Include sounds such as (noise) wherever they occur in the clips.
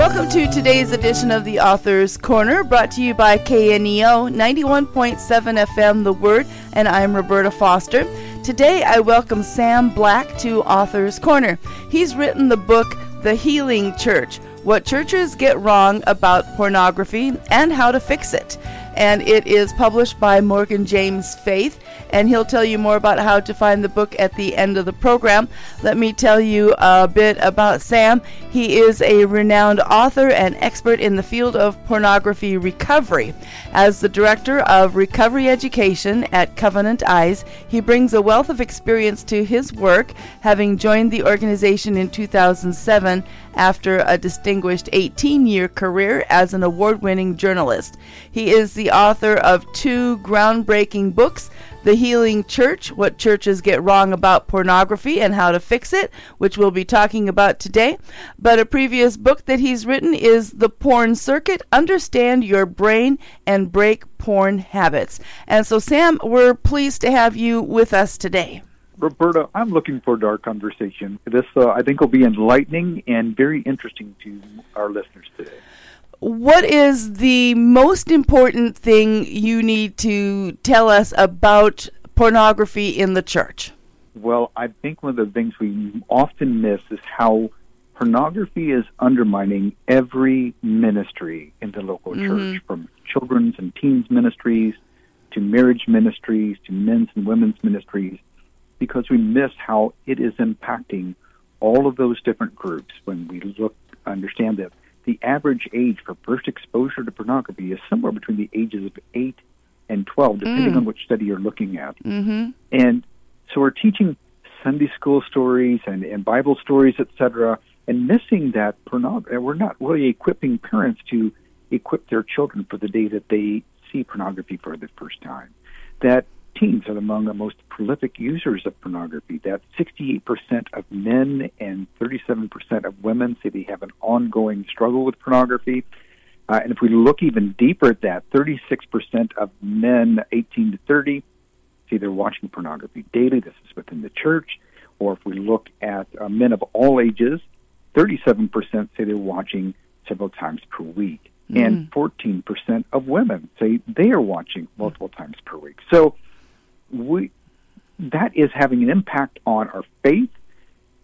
Welcome to today's edition of the Author's Corner, brought to you by KNEO 91.7 FM The Word, and I'm Roberta Foster. Today I welcome Sam Black to Author's Corner. He's written the book The Healing Church What Churches Get Wrong About Pornography and How to Fix It. And it is published by Morgan James Faith and he'll tell you more about how to find the book at the end of the program. Let me tell you a bit about Sam. He is a renowned author and expert in the field of pornography recovery. As the director of recovery education at Covenant Eyes, he brings a wealth of experience to his work, having joined the organization in 2007 after a distinguished 18 year career as an award winning journalist. He is the author of two groundbreaking books the Healing Church What Churches Get Wrong About Pornography and How to Fix It, which we'll be talking about today. But a previous book that he's written is The Porn Circuit Understand Your Brain and Break Porn Habits. And so, Sam, we're pleased to have you with us today. Roberta, I'm looking forward to our conversation. This, uh, I think, will be enlightening and very interesting to our listeners today what is the most important thing you need to tell us about pornography in the church? Well, I think one of the things we often miss is how pornography is undermining every ministry in the local mm-hmm. church, from children's and teens ministries to marriage ministries to men's and women's ministries, because we miss how it is impacting all of those different groups when we look understand that the average age for first exposure to pornography is somewhere between the ages of 8 and 12, depending mm. on which study you're looking at. Mm-hmm. And so we're teaching Sunday school stories and, and Bible stories, etc., and missing that pornography. We're not really equipping parents to equip their children for the day that they see pornography for the first time. That teens are among the most prolific users of pornography. That 68% of men and 37% of women say they have an ongoing struggle with pornography. Uh, and if we look even deeper at that, 36% of men 18 to 30 say they're watching pornography daily. This is within the church. Or if we look at uh, men of all ages, 37% say they're watching several times per week. Mm. And 14% of women say they are watching multiple times per week. So we that is having an impact on our faith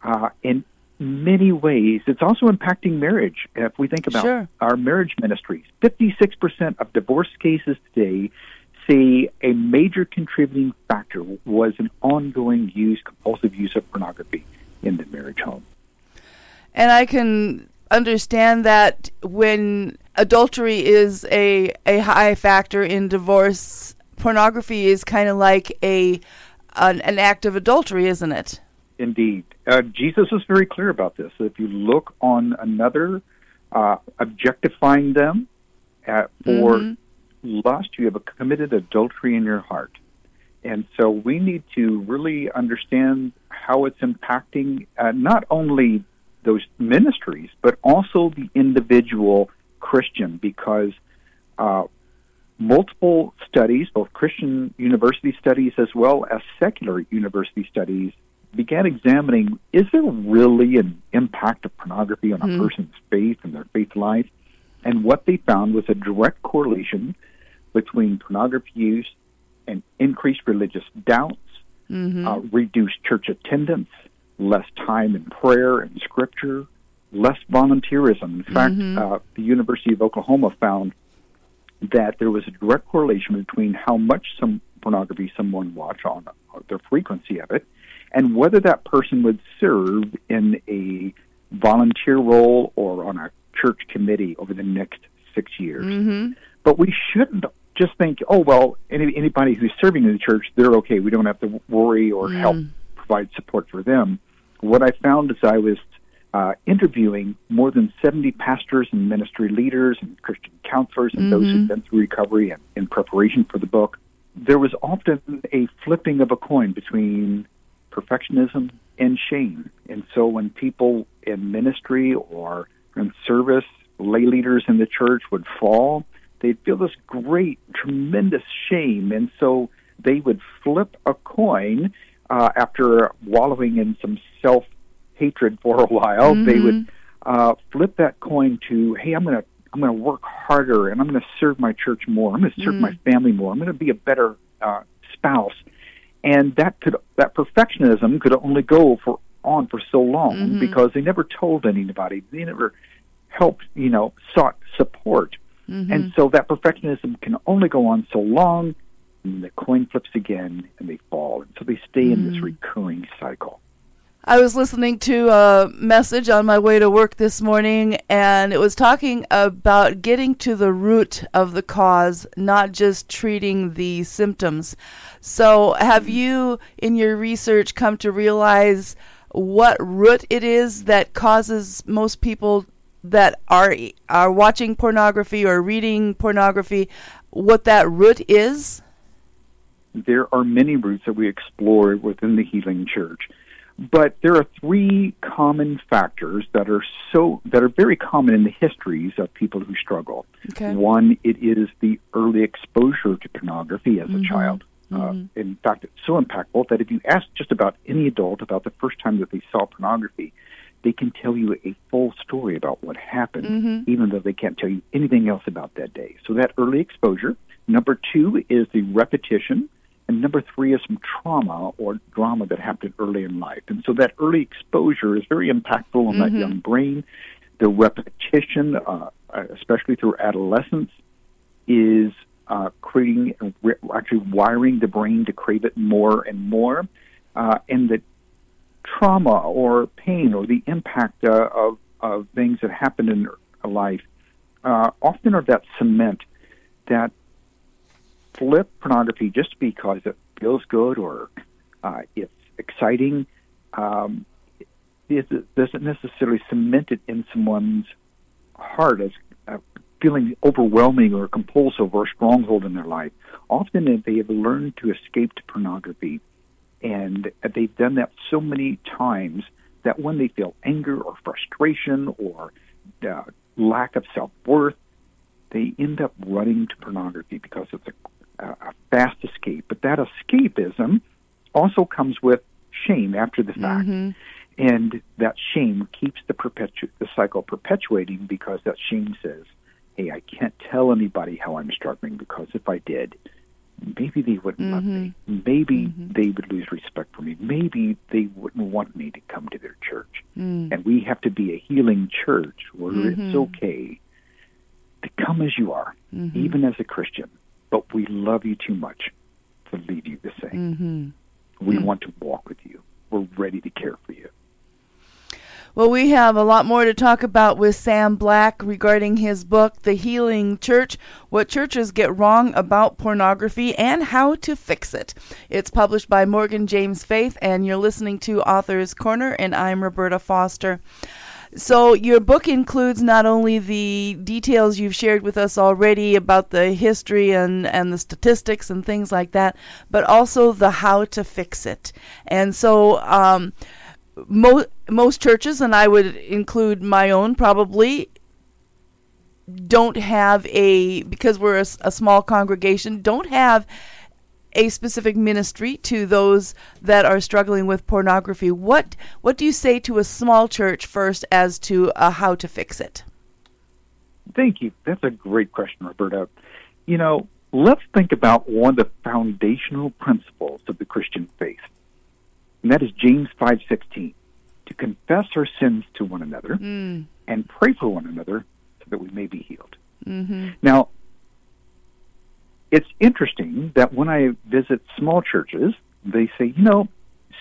uh, in many ways. It's also impacting marriage. If we think about sure. our marriage ministries, 56% of divorce cases today say a major contributing factor was an ongoing use, compulsive use of pornography in the marriage home. And I can understand that when adultery is a, a high factor in divorce, pornography is kind of like a an, an, act of adultery, isn't it? Indeed, uh, Jesus was very clear about this. If you look on another, uh, objectifying them at, for mm-hmm. lust, you have committed adultery in your heart. And so we need to really understand how it's impacting uh, not only those ministries, but also the individual Christian, because uh, multiple studies, both Christian university studies as well as secular university studies, began examining is there really an impact of pornography on a mm. person's faith and their faith life? And what they found was a direct correlation between pornography use and increased religious doubts, mm-hmm. uh, reduced church attendance, less time in prayer and scripture, less volunteerism. In fact, mm-hmm. uh, the University of Oklahoma found that there was a direct correlation between how much some pornography someone watched on the frequency of it and whether that person would serve in a volunteer role or on a church committee over the next six years. Mm-hmm. But we shouldn't just think, oh, well, any, anybody who's serving in the church, they're okay. We don't have to worry or mm. help provide support for them. What I found as I was uh, interviewing more than 70 pastors and ministry leaders and Christian counselors and mm-hmm. those who've been through recovery and in preparation for the book. There was often a flipping of a coin between perfectionism and shame. And so when people in ministry or in service, lay leaders in the church would fall, they'd feel this great, tremendous shame. And so they would flip a coin uh, after wallowing in some self hatred for a while. Mm-hmm. They would uh, flip that coin to, hey, I'm going to I'm going to work harder and I'm going to serve my church more. I'm going to serve mm. my family more. I'm going to be a better uh, spouse. And that could that perfectionism could only go for on for so long mm-hmm. because they never told anybody. They never helped, you know, sought support. Mm-hmm. And so that perfectionism can only go on so long and the coin flips again and they fall. And so they stay mm. in this mm. recurring cycle. I was listening to a message on my way to work this morning, and it was talking about getting to the root of the cause, not just treating the symptoms. So, have you, in your research, come to realize what root it is that causes most people that are are watching pornography or reading pornography? What that root is? There are many roots that we explore within the Healing Church but there are three common factors that are so that are very common in the histories of people who struggle. Okay. One, it is the early exposure to pornography as mm-hmm. a child. Uh, mm-hmm. Uh, in fact, it's so impactful that if you ask just about any adult about the first time that they saw pornography, they can tell you a full story about what happened, mm-hmm. even though they can't tell you anything else about that day. So that early exposure. Number two is the repetition and number three is some trauma or drama that happened early in life. And so that early exposure is very impactful on mm-hmm. that young brain. The repetition, uh, especially through adolescence, is uh, creating, actually wiring the brain to crave it more and more. Uh, and the trauma or pain or the impact uh, of, of things that happen in life uh, often are that cement that flip pornography just because it feels good or uh, it's exciting um, it doesn't necessarily cement it in someone's heart as uh, feeling overwhelming or compulsive or a stronghold in their life. Often they have learned to escape to pornography, and they've done that so many times that when they feel anger or frustration or uh, lack of self worth, they end up running to pornography because it's a a fast escape. But that escapism also comes with shame after the fact. Mm-hmm. And that shame keeps the perpetu- the cycle perpetuating because that shame says, "Hey, I can't tell anybody how I'm struggling because if I did, maybe they wouldn't mm-hmm. love me. Mm-hmm. Maybe mm-hmm. they would lose respect for me. Maybe they wouldn't want me to come to their church. Mm. And we have to be a healing church where it's mm-hmm. okay to come as you are, mm-hmm. even as a Christian, but we love you too much to leave you the same. Mm-hmm. We mm-hmm. want to walk with you. We're ready to care for you. Well, we have a lot more to talk about with Sam Black regarding his book, The Healing Church What Churches Get Wrong About Pornography and How to Fix It. It's published by Morgan James Faith, and you're listening to Author's Corner, and I'm Roberta Foster. So your book includes not only the details you've shared with us already about the history and, and the statistics and things like that, but also the how to fix it. And so um, mo- most churches, and I would include my own probably, don't have a because we're a, a small congregation, don't have a specific ministry to those that are struggling with pornography. What what do you say to a small church first as to uh, how to fix it? Thank you. That's a great question, Roberta. You know, let's think about one of the foundational principles of the Christian faith, and that is James five sixteen, to confess our sins to one another mm. and pray for one another so that we may be healed. Mm-hmm. Now, it's interesting that when I visit small churches, they say, you know,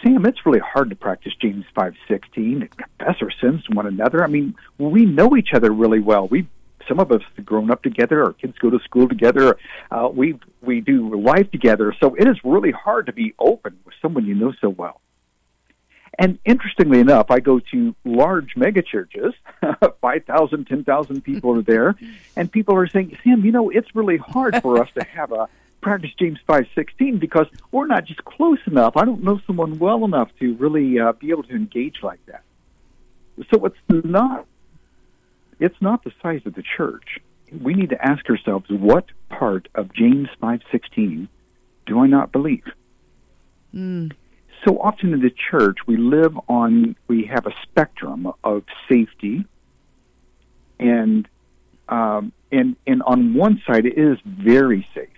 Sam, it's really hard to practice James five sixteen and confess our sins to one another. I mean, we know each other really well. We some of us have grown up together. Our kids go to school together. Uh, we we do life together. So it is really hard to be open with someone you know so well. And interestingly enough, I go to large mega churches, (laughs) 5,000, 10,000 people are there, and people are saying, Sam, you know, it's really hard for us to have a practice James 5.16 because we're not just close enough. I don't know someone well enough to really uh, be able to engage like that. So it's not, it's not the size of the church. We need to ask ourselves, what part of James 5.16 do I not believe? Mm so often in the church, we live on, we have a spectrum of safety and um, and and on one side it is very safe.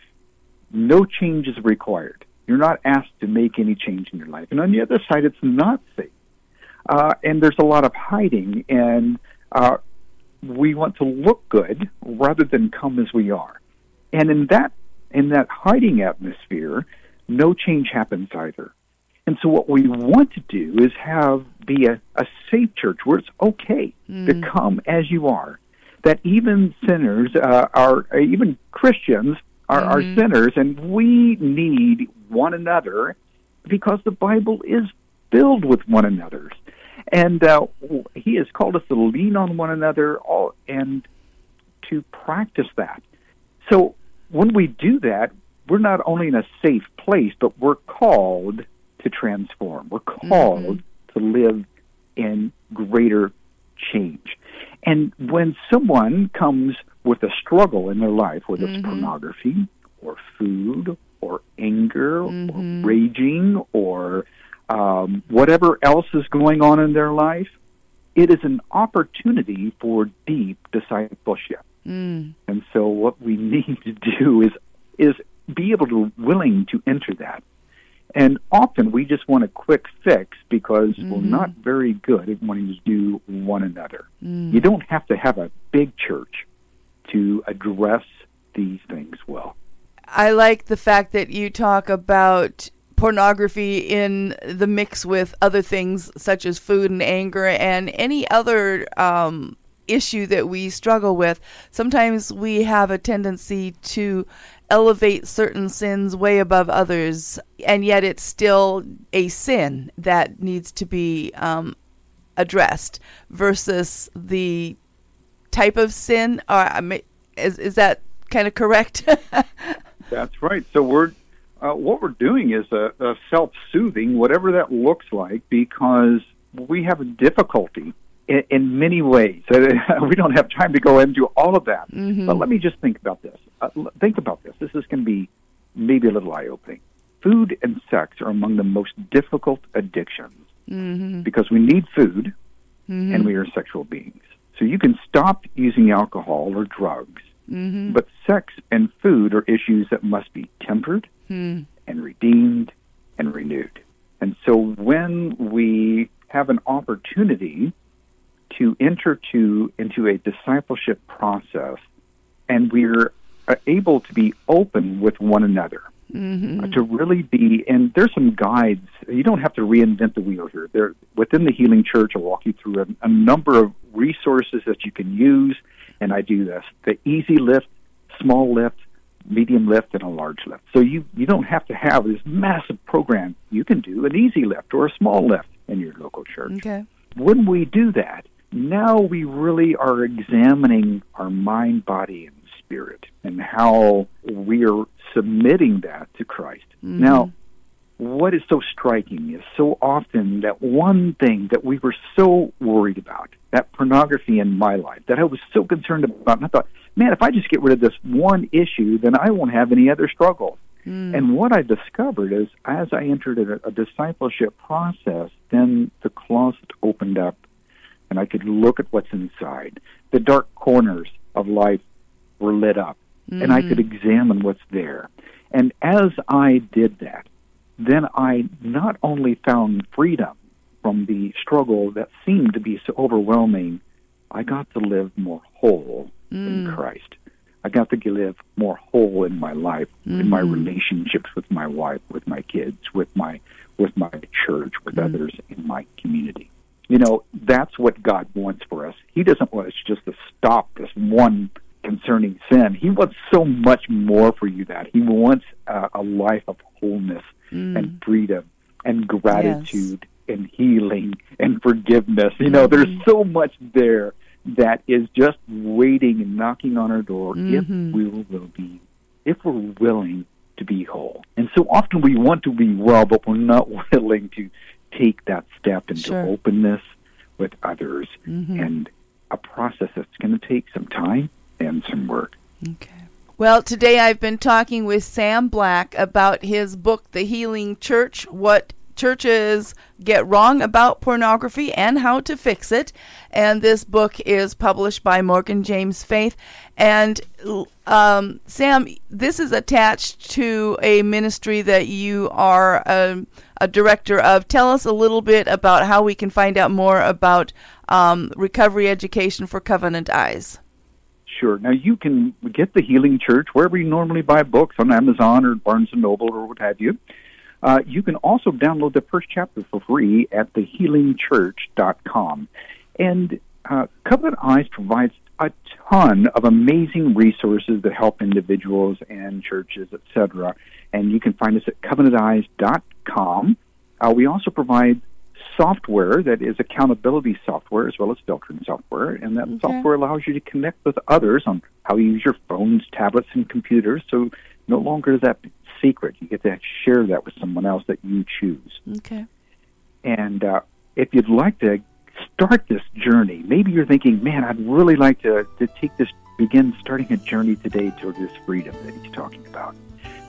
No change is required. You're not asked to make any change in your life. And on the other side, it's not safe. Uh, and there's a lot of hiding, and uh, we want to look good rather than come as we are. And in that in that hiding atmosphere, no change happens either. And so what we want to do is have be a, a safe church where it's okay mm. to come as you are. That even sinners uh, are, uh, even Christians are, mm-hmm. are sinners, and we need one another because the Bible is filled with one another's. And uh, He has called us to lean on one another all, and to practice that. So when we do that, we're not only in a safe place, but we're called to transform. We're called mm-hmm. to live in greater change. And when someone comes with a struggle in their life, whether it's mm-hmm. pornography or food or anger mm-hmm. or raging or um, whatever else is going on in their life, it is an opportunity for deep discipleship. Mm. And so, what we (laughs) need to do is is be able to willing to enter that. And often we just want a quick fix because mm-hmm. we're not very good at wanting to do one another. Mm. You don't have to have a big church to address these things well. I like the fact that you talk about pornography in the mix with other things such as food and anger and any other um, issue that we struggle with. Sometimes we have a tendency to elevate certain sins way above others, and yet it's still a sin that needs to be um, addressed versus the type of sin. Or, is, is that kind of correct? (laughs) That's right. So we're uh, what we're doing is a, a self-soothing, whatever that looks like, because we have a difficulty in, in many ways. (laughs) we don't have time to go into all of that. Mm-hmm. But let me just think about this. Uh, think about this. This is going to be maybe a little eye-opening. Food and sex are among the most difficult addictions mm-hmm. because we need food mm-hmm. and we are sexual beings. So you can stop using alcohol or drugs Mm-hmm. But sex and food are issues that must be tempered mm. and redeemed and renewed. And so when we have an opportunity to enter to into a discipleship process and we're able to be open with one another mm-hmm. uh, to really be and there's some guides you don't have to reinvent the wheel here there within the healing church i'll walk you through a, a number of resources that you can use and I do this the easy lift, small lift, medium lift, and a large lift. So you, you don't have to have this massive program. You can do an easy lift or a small lift in your local church. Okay. When we do that, now we really are examining our mind, body, and spirit and how we are submitting that to Christ. Mm-hmm. Now, what is so striking is so often that one thing that we were so worried about, that pornography in my life, that I was so concerned about, and I thought, man, if I just get rid of this one issue, then I won't have any other struggles. Mm. And what I discovered is as I entered a, a discipleship process, then the closet opened up and I could look at what's inside. The dark corners of life were lit up mm. and I could mm. examine what's there. And as I did that, then I not only found freedom from the struggle that seemed to be so overwhelming, I got to live more whole mm. in Christ. I got to live more whole in my life, mm-hmm. in my mm-hmm. relationships with my wife, with my kids, with my with my church, with mm. others in my community. You know, that's what God wants for us. He doesn't want us just to stop this one concerning sin. He wants so much more for you that He wants uh, a life of wholeness mm. and freedom and gratitude yes. and healing and forgiveness. You know, mm-hmm. there's so much there that is just waiting and knocking on our door mm-hmm. if we will be, if we're willing to be whole. And so often we want to be well, but we're not (laughs) willing to take that step into sure. openness with others mm-hmm. and a process that's going to take some time and some work. Okay. Well, today I've been talking with Sam Black about his book, The Healing Church What churches get wrong about pornography and how to fix it. And this book is published by Morgan James Faith. And um, Sam, this is attached to a ministry that you are a, a, director of. Tell us a little bit about how we can find out more about um, recovery education for Covenant Eyes. Sure. Now you can get the Healing Church wherever you normally buy books on Amazon or Barnes and Noble or what have you. Uh, you can also download the first chapter for free at thehealingchurch.com. And uh, Covenant Eyes provides a ton of amazing resources that help individuals and churches, etc. And you can find us at covenanteyes.com. Uh, we also provide software that is accountability software as well as filtering software, and that okay. software allows you to connect with others on how you use your phones, tablets, and computers. So no longer is that secret. You get to share that with someone else that you choose. Okay. And uh, if you'd like to start this journey, maybe you're thinking, man, I'd really like to, to take this, begin starting a journey today toward this freedom that he's talking about.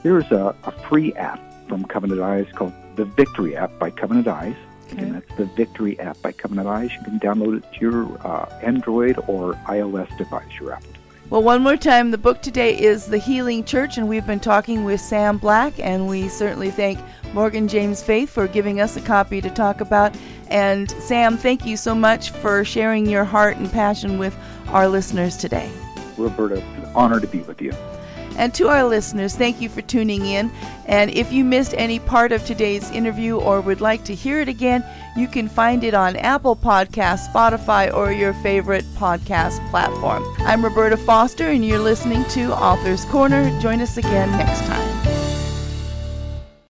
There's a, a free app from Covenant Eyes called the Victory app by Covenant Eyes. Okay. And that's the Victory app by Covenant Eyes. You can download it to your uh, Android or iOS device, your Apple well, one more time, the book today is The Healing Church, and we've been talking with Sam Black, and we certainly thank Morgan James Faith for giving us a copy to talk about. And Sam, thank you so much for sharing your heart and passion with our listeners today. Roberta, it's an honor to be with you. And to our listeners, thank you for tuning in. And if you missed any part of today's interview or would like to hear it again, you can find it on Apple Podcasts, Spotify, or your favorite podcast platform. I'm Roberta Foster, and you're listening to Author's Corner. Join us again next time.